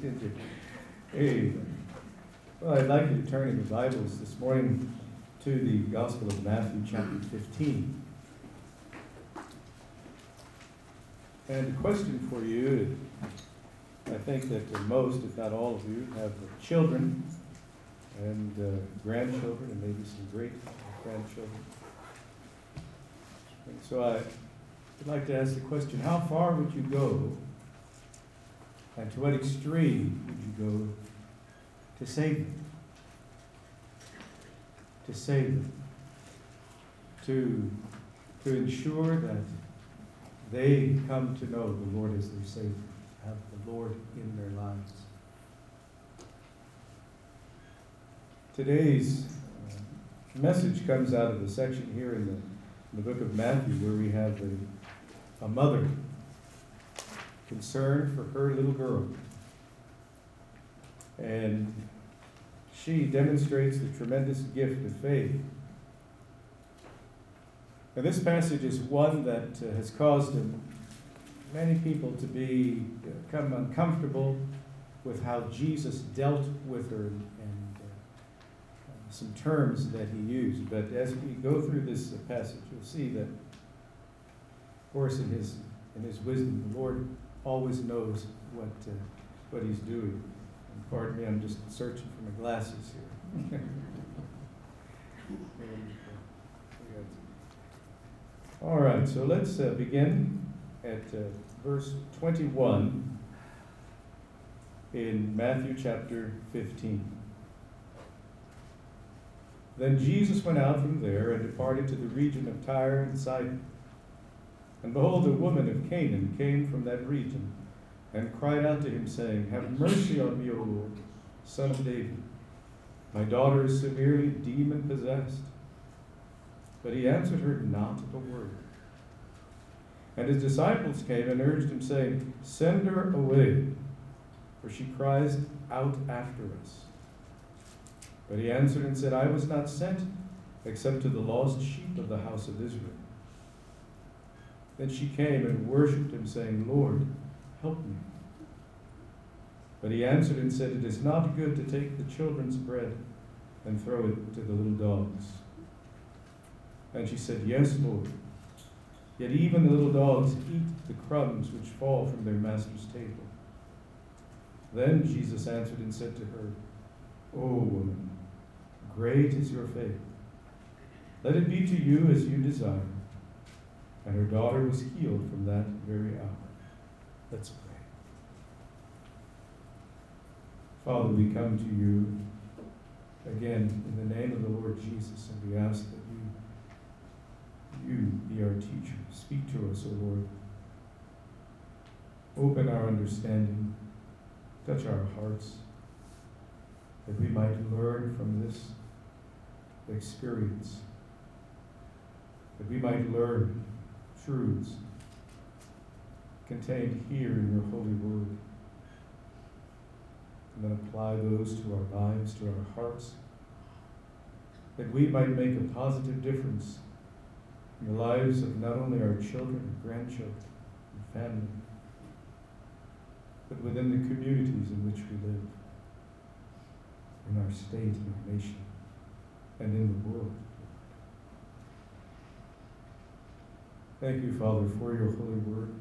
Good to, hey. Well, I'd like you to turn in your Bibles this morning to the Gospel of Matthew, chapter 15. And a question for you, I think that most, if not all of you, have children and uh, grandchildren, and maybe some great grandchildren. And so I'd like to ask the question how far would you go and to what extreme would you go to save them? To save them. To, to ensure that they come to know the Lord as their Savior, have the Lord in their lives. Today's uh, message comes out of the section here in the, in the book of Matthew where we have the a mother concerned for her little girl. And she demonstrates the tremendous gift of faith. And this passage is one that uh, has caused many people to be become uncomfortable with how Jesus dealt with her and uh, some terms that he used. But as we go through this passage, you'll see that of course, in his, in his wisdom, the Lord always knows what, uh, what he's doing. And pardon me, I'm just searching for my glasses here. All right, so let's uh, begin at uh, verse 21 in Matthew chapter 15. Then Jesus went out from there and departed to the region of Tyre and Sidon. And behold, a woman of Canaan came from that region and cried out to him, saying, Have mercy on me, O Lord, son of David. My daughter is severely demon possessed. But he answered her not a word. And his disciples came and urged him, saying, Send her away, for she cries out after us. But he answered and said, I was not sent except to the lost sheep of the house of Israel. Then she came and worshipped him, saying, Lord, help me. But he answered and said, It is not good to take the children's bread and throw it to the little dogs. And she said, Yes, Lord. Yet even the little dogs eat the crumbs which fall from their master's table. Then Jesus answered and said to her, O woman, great is your faith. Let it be to you as you desire. And her daughter was healed from that very hour. Let's pray. Father, we come to you again in the name of the Lord Jesus, and we ask that you, you be our teacher. Speak to us, O Lord. Open our understanding, touch our hearts, that we might learn from this experience, that we might learn truths contained here in your holy word. And then apply those to our lives, to our hearts, that we might make a positive difference in the lives of not only our children and grandchildren and family, but within the communities in which we live, in our state, in our nation, and in the world. Thank you, Father, for your holy word.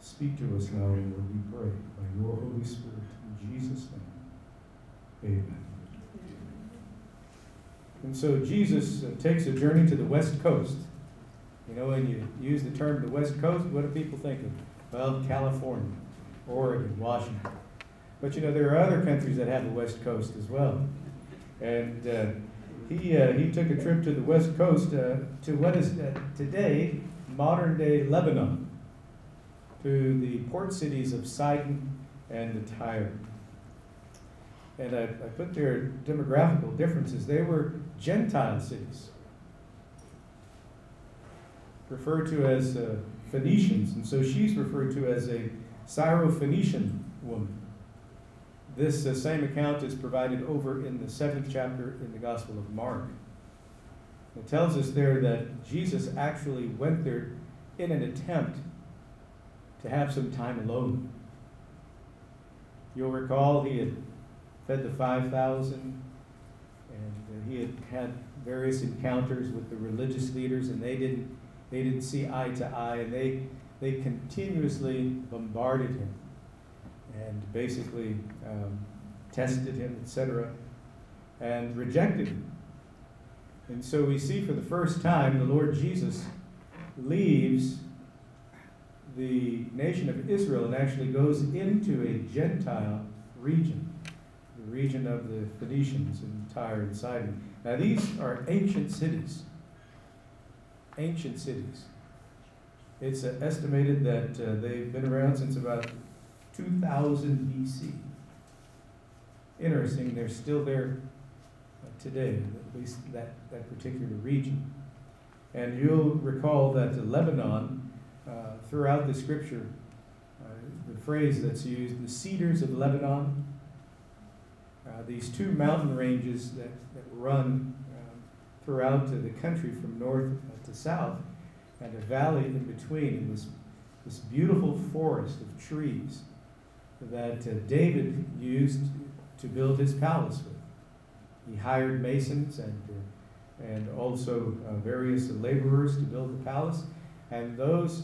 Speak to us now, Lord, we pray, by your Holy Spirit. In Jesus' name, amen. And so Jesus uh, takes a journey to the West Coast. You know, when you use the term the West Coast, what do people think of? Well, California, Oregon, Washington. But you know, there are other countries that have the West Coast as well. And uh, he, uh, he took a trip to the West Coast uh, to what is uh, today modern day Lebanon, to the port cities of Sidon and Tyre. And I, I put their demographical differences. They were Gentile cities, referred to as uh, Phoenicians. And so she's referred to as a Syro-Phoenician woman. This uh, same account is provided over in the seventh chapter in the Gospel of Mark. It tells us there that Jesus actually went there in an attempt to have some time alone. You'll recall he had fed the 5,000 and uh, he had had various encounters with the religious leaders and they didn't, they didn't see eye to eye and they, they continuously bombarded him and basically um, tested him, etc., and rejected him. And so we see for the first time the Lord Jesus leaves the nation of Israel and actually goes into a Gentile region, the region of the Phoenicians and Tyre and Sidon. Now, these are ancient cities. Ancient cities. It's uh, estimated that uh, they've been around since about 2000 BC. Interesting, they're still there uh, today, at least that, that particular region. And you'll recall that Lebanon, uh, throughout the scripture, uh, the phrase that's used, the cedars of Lebanon, uh, these two mountain ranges that, that run um, throughout the country from north to south, and a valley in between, and this, this beautiful forest of trees that uh, David used to build his palace with. He hired masons and, uh, and also uh, various laborers to build the palace, and those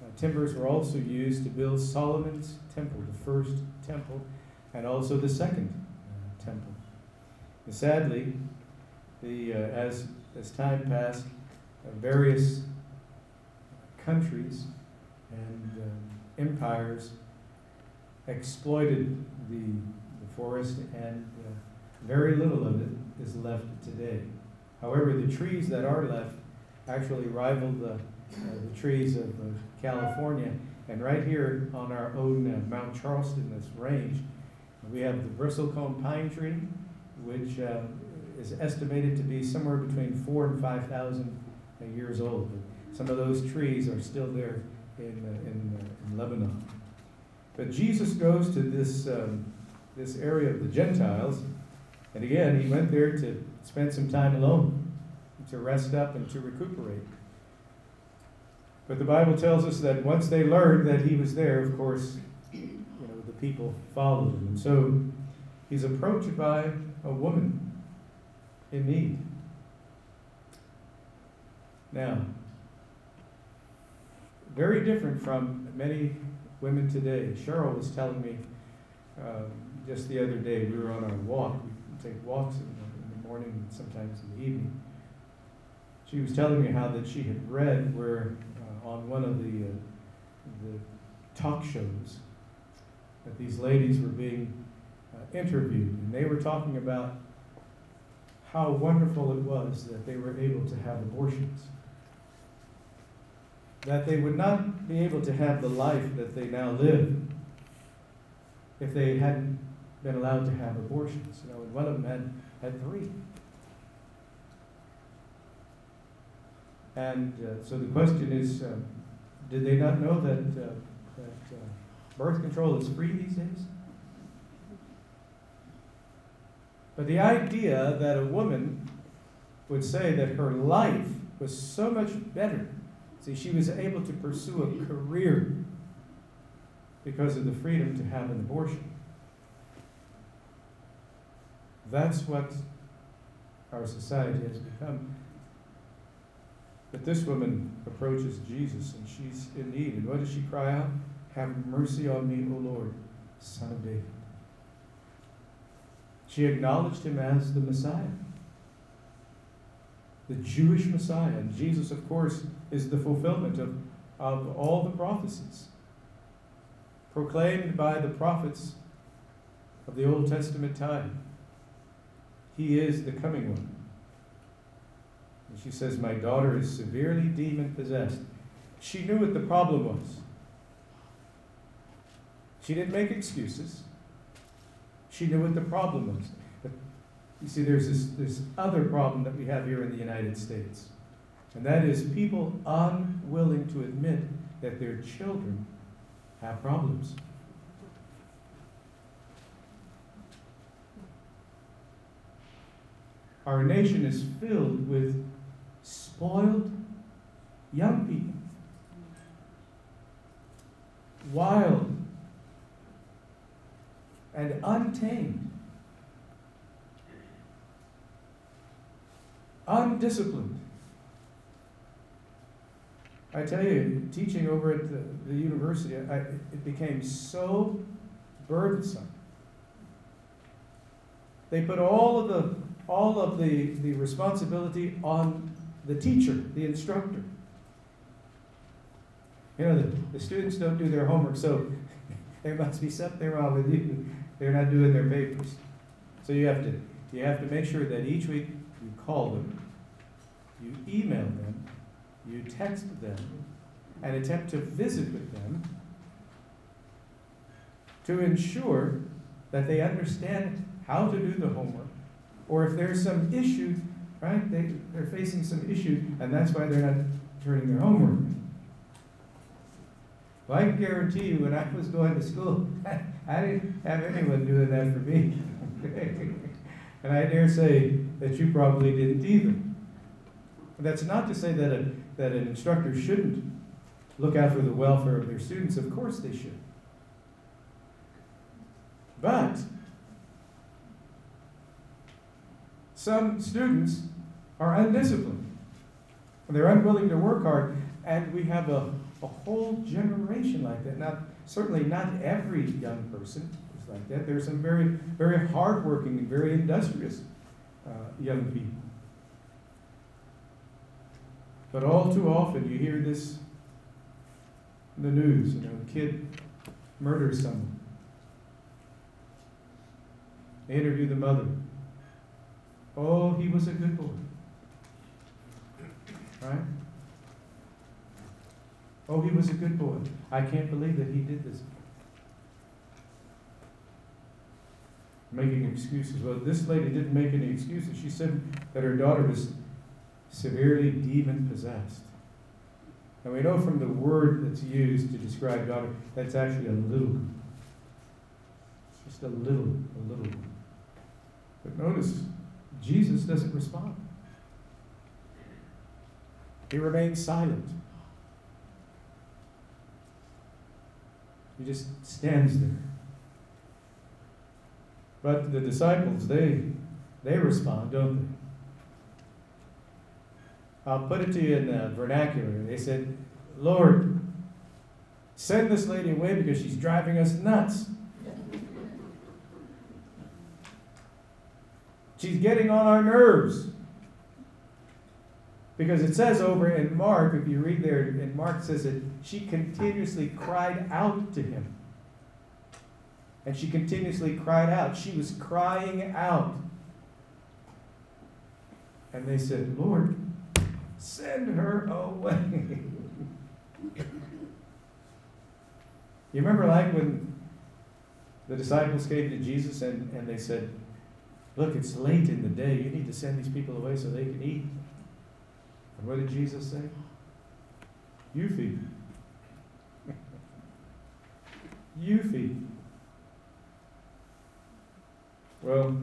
uh, timbers were also used to build Solomon's temple, the first temple, and also the second uh, temple. And sadly, the, uh, as, as time passed, various countries and um, empires exploited the, the forest, and uh, very little of it is left today. However, the trees that are left actually rival the, uh, the trees of uh, California. And right here on our own uh, Mount Charleston, this range, we have the bristlecone pine tree, which uh, is estimated to be somewhere between four and five thousand years old. Some of those trees are still there in, uh, in, in Lebanon. But Jesus goes to this, um, this area of the Gentiles, and again, he went there to spend some time alone, to rest up and to recuperate. But the Bible tells us that once they learned that he was there, of course, you know, the people followed him. And so he's approached by a woman in need. Now, very different from many women today. Cheryl was telling me um, just the other day, we were on our walk. We take walks in the, in the morning and sometimes in the evening. She was telling me how that she had read where uh, on one of the, uh, the talk shows that these ladies were being uh, interviewed, and they were talking about how wonderful it was that they were able to have abortions that they would not be able to have the life that they now live if they hadn't been allowed to have abortions. You know, and one of them had, had three. And uh, so the question is uh, Did they not know that, uh, that uh, birth control is free these days? But the idea that a woman would say that her life was so much better. See, she was able to pursue a career because of the freedom to have an abortion. That's what our society has become. But this woman approaches Jesus and she's in need. And what does she cry out? Have mercy on me, O Lord, Son of David. She acknowledged him as the Messiah, the Jewish Messiah. And Jesus, of course, is the fulfillment of, of all the prophecies proclaimed by the prophets of the Old Testament time. He is the coming one. And she says, My daughter is severely demon possessed. She knew what the problem was. She didn't make excuses. She knew what the problem was. But you see, there's this, this other problem that we have here in the United States, and that is people unwilling to admit that their children have problems. Our nation is filled with spoiled young people, wild and untamed, undisciplined. I tell you, teaching over at the, the university, I, it became so burdensome. They put all of the all of the, the responsibility on the teacher, the instructor. You know, the, the students don't do their homework, so there must be something wrong with you. They're not doing their papers. So you have to you have to make sure that each week you call them, you email them, you text them, and attempt to visit with them to ensure that they understand how to do the homework. Or if there's some issue, right, they, they're facing some issue, and that's why they're not turning their homework. Well, I can guarantee you, when I was going to school, I didn't have anyone doing that for me. and I dare say that you probably didn't either. That's not to say that, a, that an instructor shouldn't look after the welfare of their students. Of course they should. But some students are undisciplined. They're unwilling to work hard, and we have a a whole generation like that. Not certainly not every young person is like that. There's some very, very hardworking and very industrious uh, young people. But all too often you hear this in the news, you know, a kid murders someone. They interview the mother. Oh, he was a good boy. Right? Oh, he was a good boy. I can't believe that he did this. Making excuses. Well, this lady didn't make any excuses. She said that her daughter was severely demon possessed. And we know from the word that's used to describe daughter, that's actually a little Just a little, a little one. But notice, Jesus doesn't respond. He remains silent. He just stands there. But the disciples, they they respond, don't they? I'll put it to you in the vernacular. They said, Lord, send this lady away because she's driving us nuts. She's getting on our nerves. Because it says over in Mark, if you read there and Mark, says that she continuously cried out to him. And she continuously cried out. She was crying out. And they said, Lord, send her away. you remember, like when the disciples came to Jesus and, and they said, Look, it's late in the day. You need to send these people away so they can eat. And what did Jesus say? You feed you feed. Well,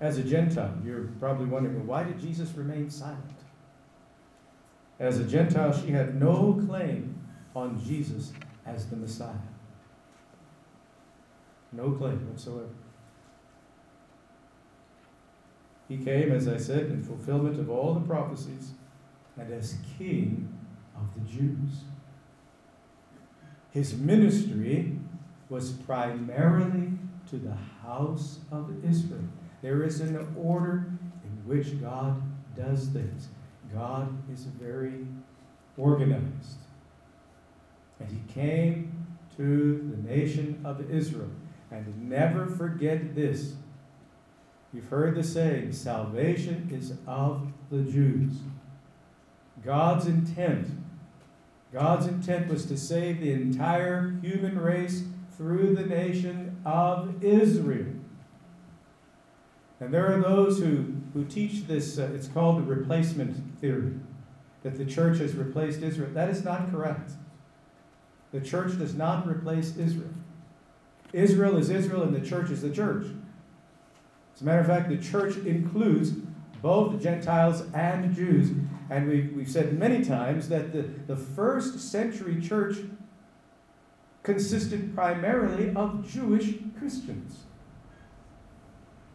as a Gentile, you're probably wondering, well, why did Jesus remain silent? As a Gentile, she had no claim on Jesus as the Messiah. No claim whatsoever. He came, as I said, in fulfillment of all the prophecies and as King of the Jews. His ministry was primarily to the house of Israel. There is an order in which God does things. God is very organized. And he came to the nation of Israel. And never forget this. You've heard the saying, salvation is of the Jews. God's intent, God's intent was to save the entire human race through the nation of Israel. And there are those who, who teach this, uh, it's called the replacement theory, that the church has replaced Israel. That is not correct. The church does not replace Israel. Israel is Israel and the church is the church. As a matter of fact, the church includes both Gentiles and Jews. And we've, we've said many times that the, the first century church consisted primarily of Jewish Christians.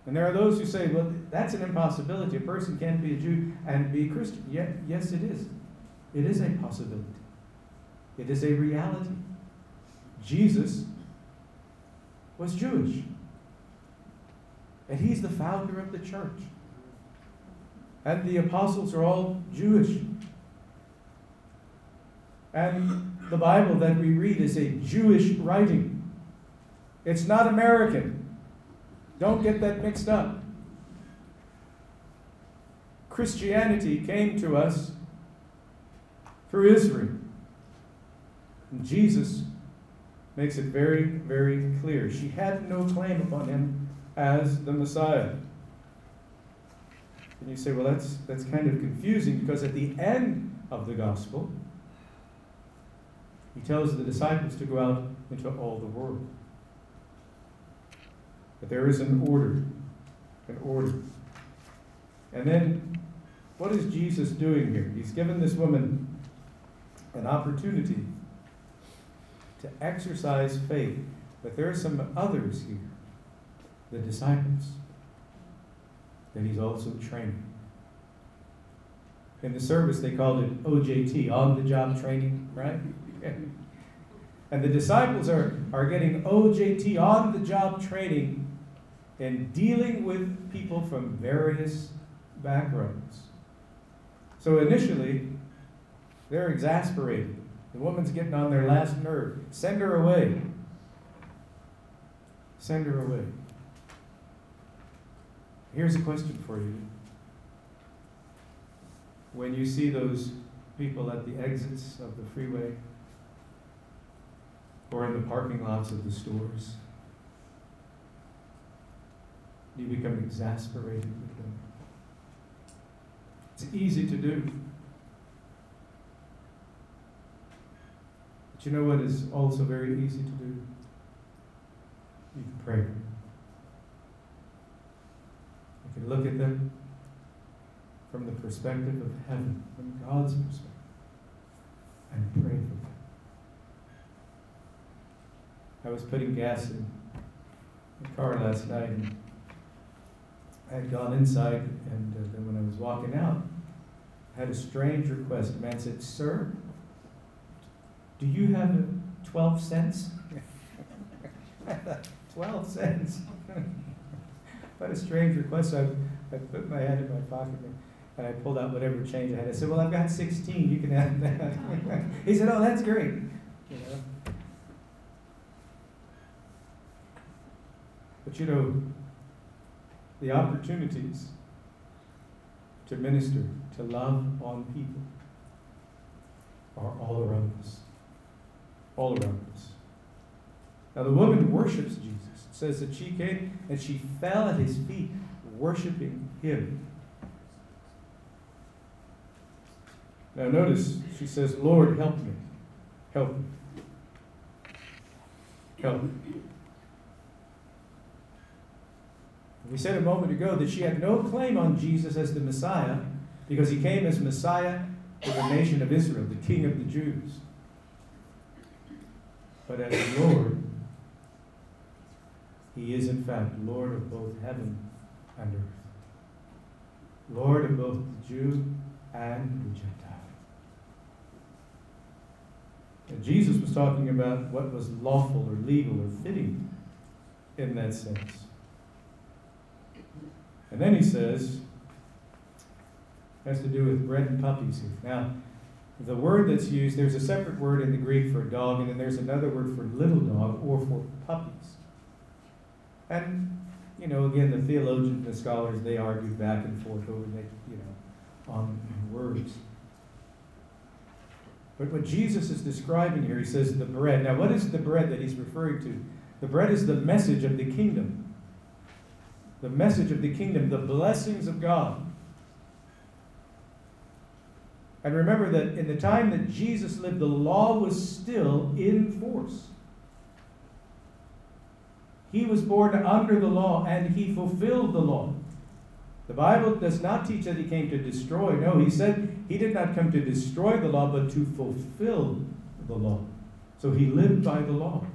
And there are those who say, well, that's an impossibility. A person can't be a Jew and be a Christian. Yes, it is. It is a possibility. It is a reality. Jesus was Jewish. And he's the founder of the church. And the apostles are all Jewish. And the Bible that we read is a Jewish writing. It's not American. Don't get that mixed up. Christianity came to us through Israel. And Jesus makes it very, very clear. She had no claim upon him as the Messiah. And you say, well, that's, that's kind of confusing because at the end of the gospel, he tells the disciples to go out into all the world. But there is an order. An order. And then, what is Jesus doing here? He's given this woman an opportunity to exercise faith. But there are some others here, the disciples, that he's also training. In the service, they called it OJT, on the job training, right? And the disciples are, are getting OJT, on the job training, in dealing with people from various backgrounds. So initially, they're exasperated. The woman's getting on their last nerve. Send her away. Send her away. Here's a question for you. When you see those people at the exits of the freeway or in the parking lots of the stores, you become exasperated with them. It's easy to do. But you know what is also very easy to do? You can pray. You can look at them from the perspective of heaven, from God's perspective, and pray for them. I was putting gas in the car last night, had gone inside, and uh, then when I was walking out, I had a strange request. A man said, Sir, do you have 12 cents? 12 cents. what a strange request. So I, I put my hand in my pocket and I pulled out whatever change I had. I said, Well, I've got 16. You can have that. he said, Oh, that's great. You know? But you know, the opportunities to minister, to love on people, are all around us all around us. Now, the woman worships Jesus. It says that she came and she fell at his feet, worshiping him. Now, notice she says, Lord, help me. Help me. help. We said a moment ago that she had no claim on Jesus as the Messiah because he came as Messiah for the nation of Israel, the King of the Jews. But as Lord, he is in fact Lord of both heaven and earth. Lord of both the Jew and the Gentile. And Jesus was talking about what was lawful or legal or fitting in that sense. And then he says, has to do with bread and puppies. Now, the word that's used, there's a separate word in the Greek for dog, and then there's another word for little dog or for puppies. And, you know, again, the theologians, and the scholars, they argue back and forth over the, you know, on words. But what Jesus is describing here, he says the bread. Now, what is the bread that he's referring to? The bread is the message of the kingdom. The message of the kingdom, the blessings of God. And remember that in the time that Jesus lived, the law was still in force. He was born under the law and he fulfilled the law. The Bible does not teach that he came to destroy. No, he said he did not come to destroy the law, but to fulfill the law. So he lived by the law.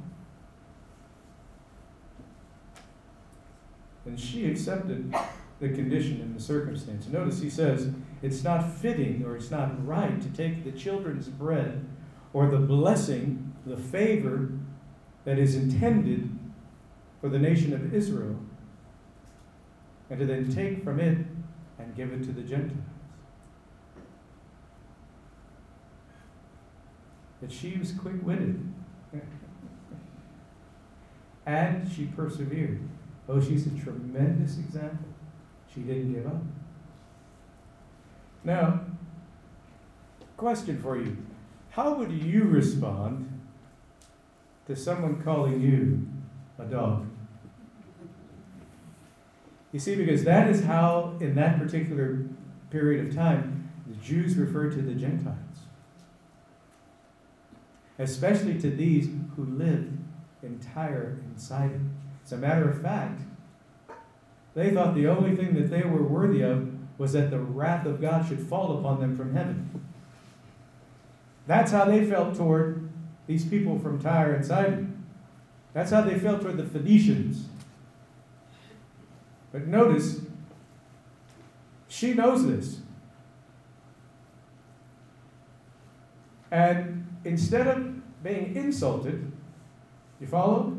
And she accepted the condition and the circumstance. Notice he says, it's not fitting or it's not right to take the children's bread or the blessing, the favor that is intended for the nation of Israel and to then take from it and give it to the Gentiles. That she was quick witted. and she persevered. Oh, she's a tremendous example. She didn't give up. Now, question for you How would you respond to someone calling you a dog? You see, because that is how, in that particular period of time, the Jews referred to the Gentiles. Especially to these who lived in Tyre and Sidon. As a matter of fact, they thought the only thing that they were worthy of was that the wrath of God should fall upon them from heaven. That's how they felt toward these people from Tyre and Sidon. That's how they felt toward the Phoenicians but notice, she knows this. And instead of being insulted, you follow?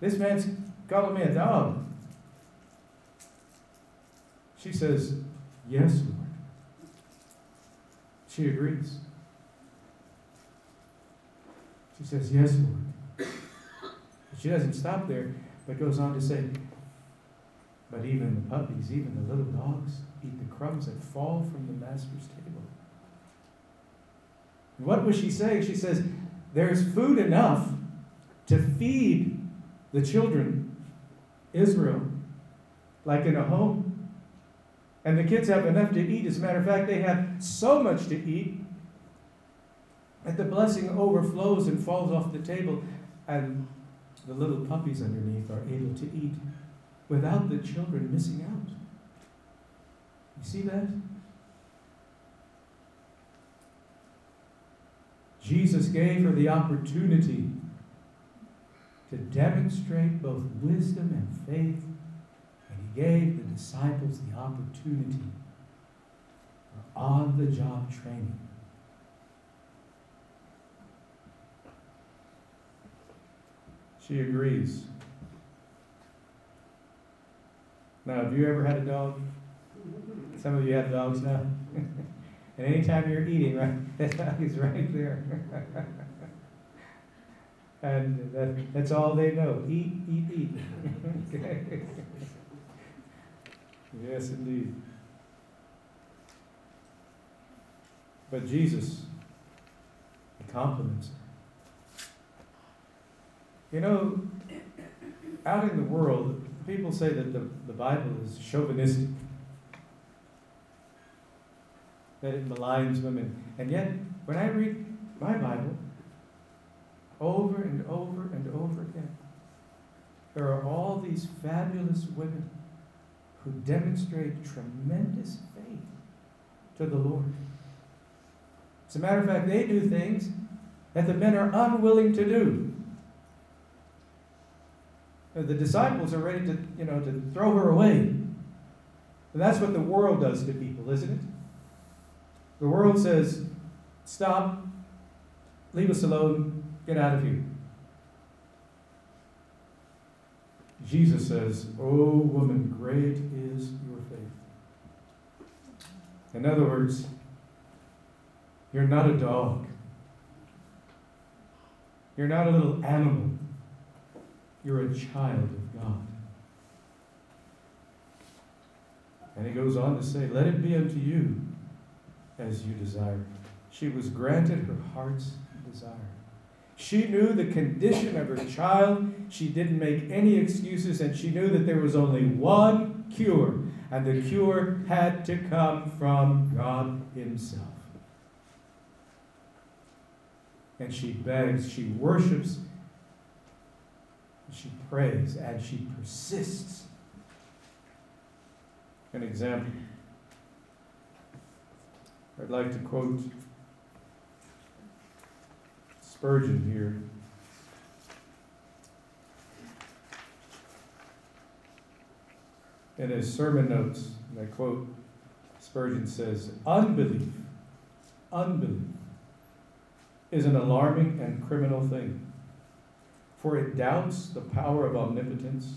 This man's calling me a dog. She says, Yes, Lord. She agrees. She says, Yes, Lord. But she doesn't stop there, but goes on to say, but even the puppies, even the little dogs, eat the crumbs that fall from the master's table. what was she saying? She says, There's food enough to feed the children, Israel, like in a home. And the kids have enough to eat. As a matter of fact, they have so much to eat that the blessing overflows and falls off the table, and the little puppies underneath are able to eat without the children missing out. You see that? Jesus gave her the opportunity to demonstrate both wisdom and faith, and he gave the disciples the opportunity for on the job training. She agrees. Now, have you ever had a dog? Some of you have dogs now. and anytime you're eating, right, that dog is right there. and that, that's all they know eat, eat, eat. yes, indeed. But Jesus compliments her. You know, out in the world, people say that the, the Bible is chauvinistic, that it maligns women. And yet, when I read my Bible, over and over and over again. There are all these fabulous women who demonstrate tremendous faith to the Lord. As a matter of fact, they do things that the men are unwilling to do. Uh, the disciples are ready to, you know, to throw her away. And that's what the world does to people, isn't it? The world says, stop, leave us alone, get out of here. Jesus says, O oh, woman, great is your faith. In other words, you're not a dog. You're not a little animal. You're a child of God. And he goes on to say, Let it be unto you as you desire. She was granted her heart's desire. She knew the condition of her child. She didn't make any excuses, and she knew that there was only one cure, and the cure had to come from God Himself. And she begs, she worships, she prays, and she persists. An example. I'd like to quote Spurgeon here. In his sermon notes, and I quote, Spurgeon says, Unbelief, unbelief is an alarming and criminal thing, for it doubts the power of omnipotence,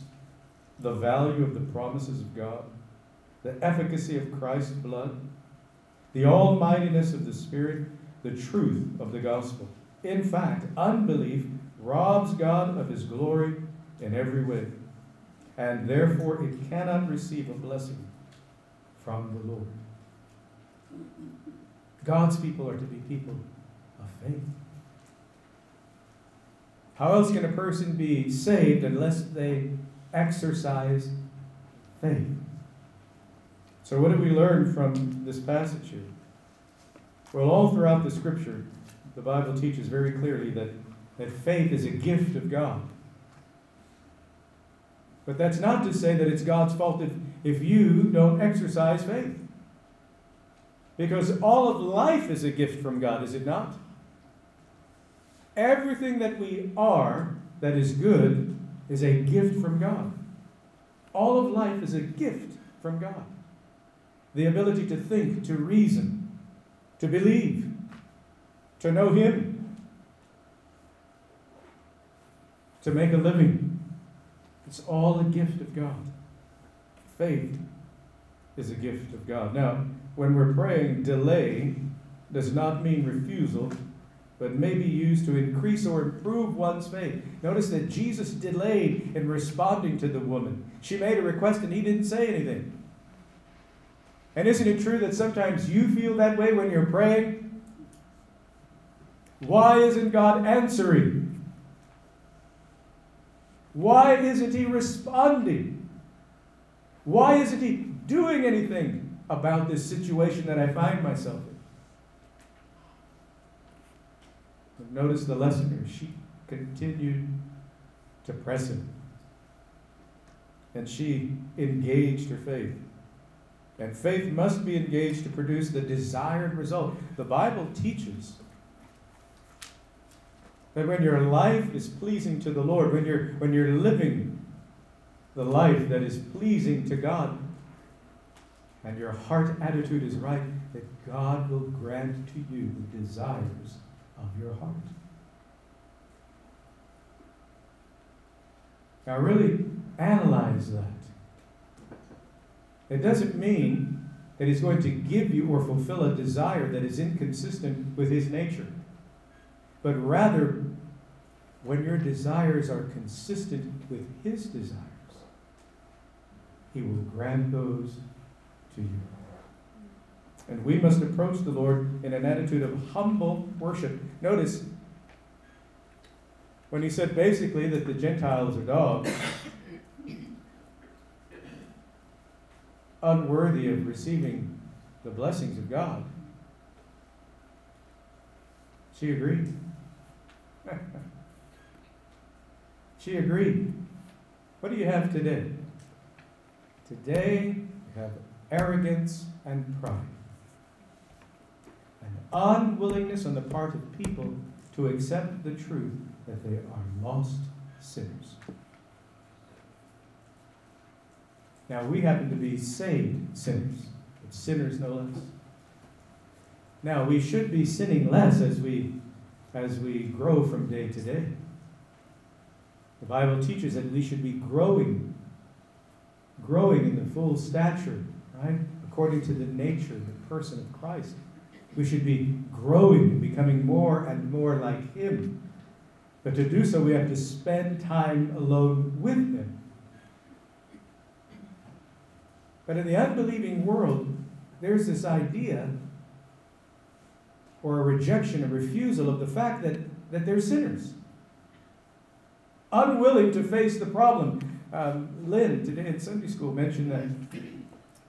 the value of the promises of God, the efficacy of Christ's blood, the almightiness of the Spirit, the truth of the gospel. In fact, unbelief robs God of his glory in every way, and therefore it cannot receive a blessing from the Lord. God's people are to be people of faith. How else can a person be saved unless they exercise faith? So, what do we learn from this passage here? Well, all throughout the scripture, the Bible teaches very clearly that, that faith is a gift of God. But that's not to say that it's God's fault if, if you don't exercise faith. Because all of life is a gift from God, is it not? Everything that we are that is good is a gift from God. All of life is a gift from God. The ability to think, to reason, to believe, to know Him, to make a living. It's all a gift of God. Faith is a gift of God. Now, when we're praying, delay does not mean refusal, but may be used to increase or improve one's faith. Notice that Jesus delayed in responding to the woman. She made a request and he didn't say anything. And isn't it true that sometimes you feel that way when you're praying? Why isn't God answering? Why isn't He responding? Why isn't He doing anything about this situation that I find myself in? But notice the lesson here. She continued to press Him. And she engaged her faith. And faith must be engaged to produce the desired result. The Bible teaches that when your life is pleasing to the Lord, when you're, when you're living the life that is pleasing to God, and your heart attitude is right, that God will grant to you the desires of your heart. Now, really analyze that. It doesn't mean that He's going to give you or fulfill a desire that is inconsistent with His nature but rather when your desires are consistent with His desires, He will grant those to you. And we must approach the Lord in an attitude of humble worship. Notice when he said basically that the Gentiles are dogs, unworthy of receiving the blessings of God. She agreed. She agreed. What do you have today? Today, you have arrogance and pride. An unwillingness on the part of people to accept the truth that they are lost sinners. Now, we happen to be saved sinners, but sinners no less. Now, we should be sinning less as we, as we grow from day to day. The Bible teaches that we should be growing, growing in the full stature, right? According to the nature, the person of Christ. We should be growing and becoming more and more like Him. But to do so, we have to spend time alone with Him. But in the unbelieving world, there's this idea or a rejection, a refusal of the fact that, that they're sinners. Unwilling to face the problem. Um, Lynn, today in Sunday school, mentioned that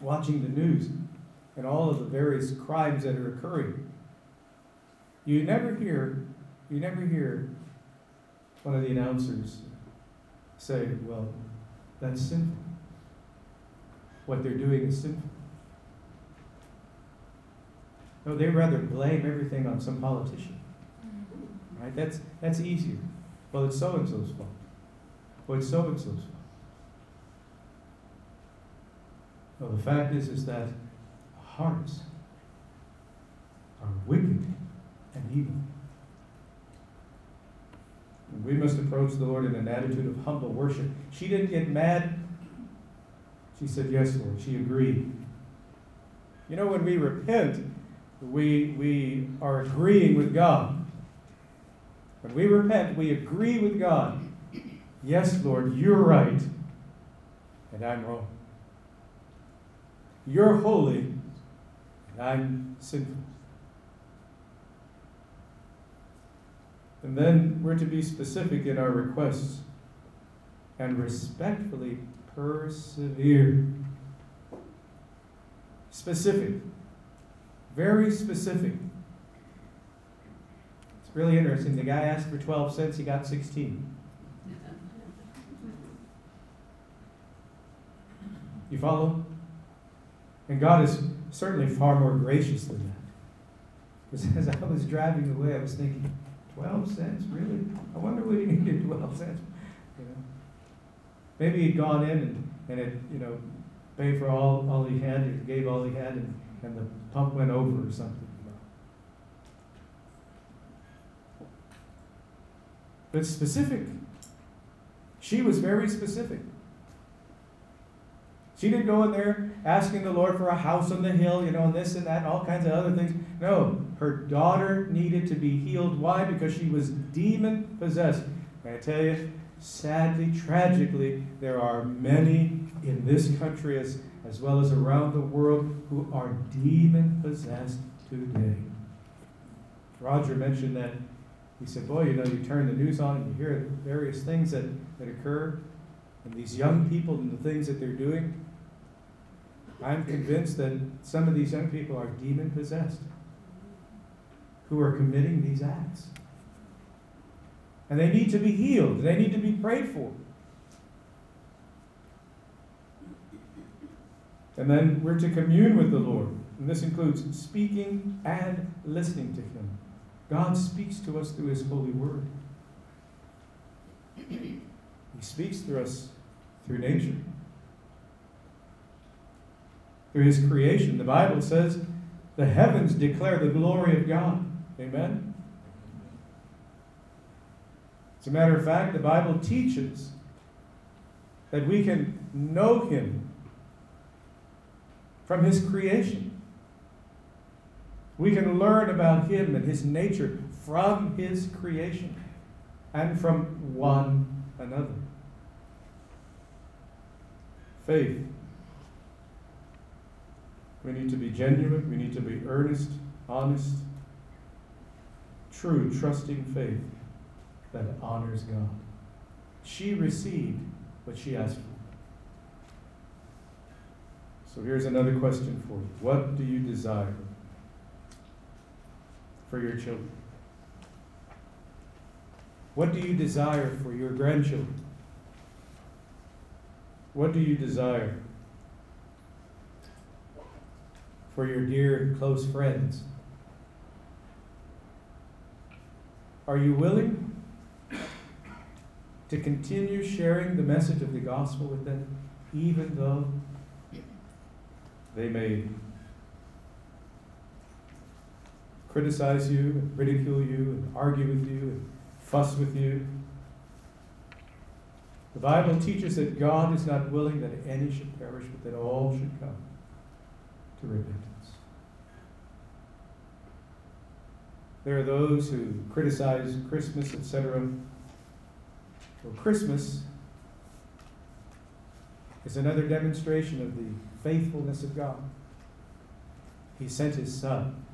watching the news and all of the various crimes that are occurring, you never hear, you never hear one of the announcers say, well, that's sinful. What they're doing is sinful. No, they rather blame everything on some politician. Mm-hmm. Right? That's, that's easier. Well, it's so and so's fault. Well, it's so and so's fault. Well, the fact is, is that hearts are wicked and evil. And we must approach the Lord in an attitude of humble worship. She didn't get mad. She said, Yes, Lord. She agreed. You know, when we repent, we, we are agreeing with God. When we repent, we agree with God. Yes, Lord, you're right, and I'm wrong. You're holy, and I'm sinful. And then we're to be specific in our requests and respectfully persevere. Specific. Very specific. It's really interesting. The guy asked for 12 cents, he got 16. You follow? And God is certainly far more gracious than that. Because as I was driving away, I was thinking, 12 cents? Really? I wonder what he needed 12 cents. You know? Maybe he'd gone in and, and had, you know, paid for all, all he had, or gave all he had, and, and the pump went over or something. But specific. She was very specific. She didn't go in there asking the Lord for a house on the hill, you know, and this and that, and all kinds of other things. No, her daughter needed to be healed. Why? Because she was demon possessed. May I tell you, sadly, tragically, there are many in this country as, as well as around the world who are demon possessed today. Roger mentioned that. He said, Boy, you know, you turn the news on and you hear various things that, that occur, and these young people and the things that they're doing. I'm convinced that some of these young people are demon possessed who are committing these acts. And they need to be healed, they need to be prayed for. And then we're to commune with the Lord. And this includes speaking and listening to Him. God speaks to us through His holy word. He speaks through us through nature, through His creation. The Bible says the heavens declare the glory of God. Amen? As a matter of fact, the Bible teaches that we can know Him from His creation. We can learn about Him and His nature from His creation and from one another. Faith. We need to be genuine, we need to be earnest, honest, true, trusting faith that honors God. She received what she asked for. So here's another question for you What do you desire for your children? What do you desire for your grandchildren? What do you desire for your dear and close friends? Are you willing to continue sharing the message of the gospel with them, even though they may criticize you, and ridicule you, and argue with you, and fuss with you? The Bible teaches that God is not willing that any should perish, but that all should come to repentance. There are those who criticize Christmas, etc. Well, Christmas is another demonstration of the faithfulness of God. He sent His Son.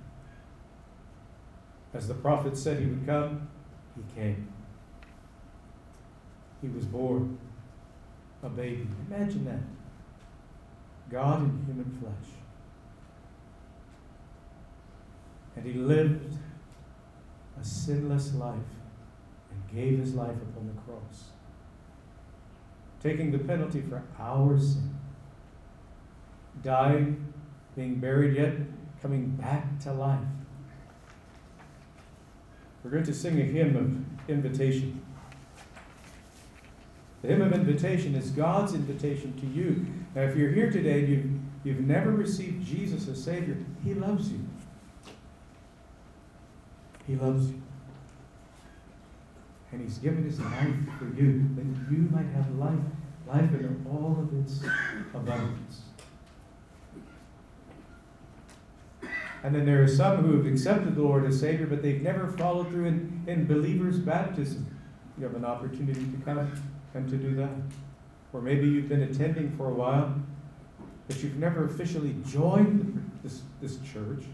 As the prophet said He would come, He came. He was born a baby. Imagine that. God in human flesh. And He lived a sinless life and gave his life upon the cross, taking the penalty for our sin, dying, being buried, yet coming back to life. We're going to sing a hymn of invitation. The hymn of invitation is God's invitation to you. Now, if you're here today and you've, you've never received Jesus as Savior, He loves you. He loves you. And He's given His life for you, that you might have life, life in all of its abundance. And then there are some who have accepted the Lord as Savior, but they've never followed through in, in believers' baptism. You have an opportunity to come and to do that. Or maybe you've been attending for a while, but you've never officially joined this, this church.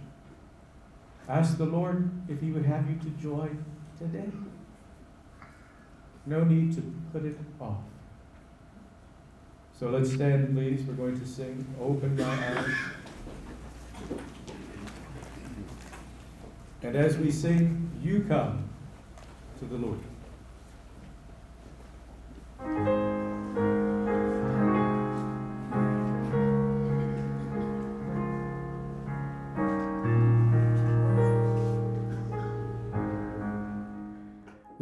Ask the Lord if He would have you to join today. No need to put it off. So let's stand, please. We're going to sing Open My Eyes. And as we sing, you come to the Lord.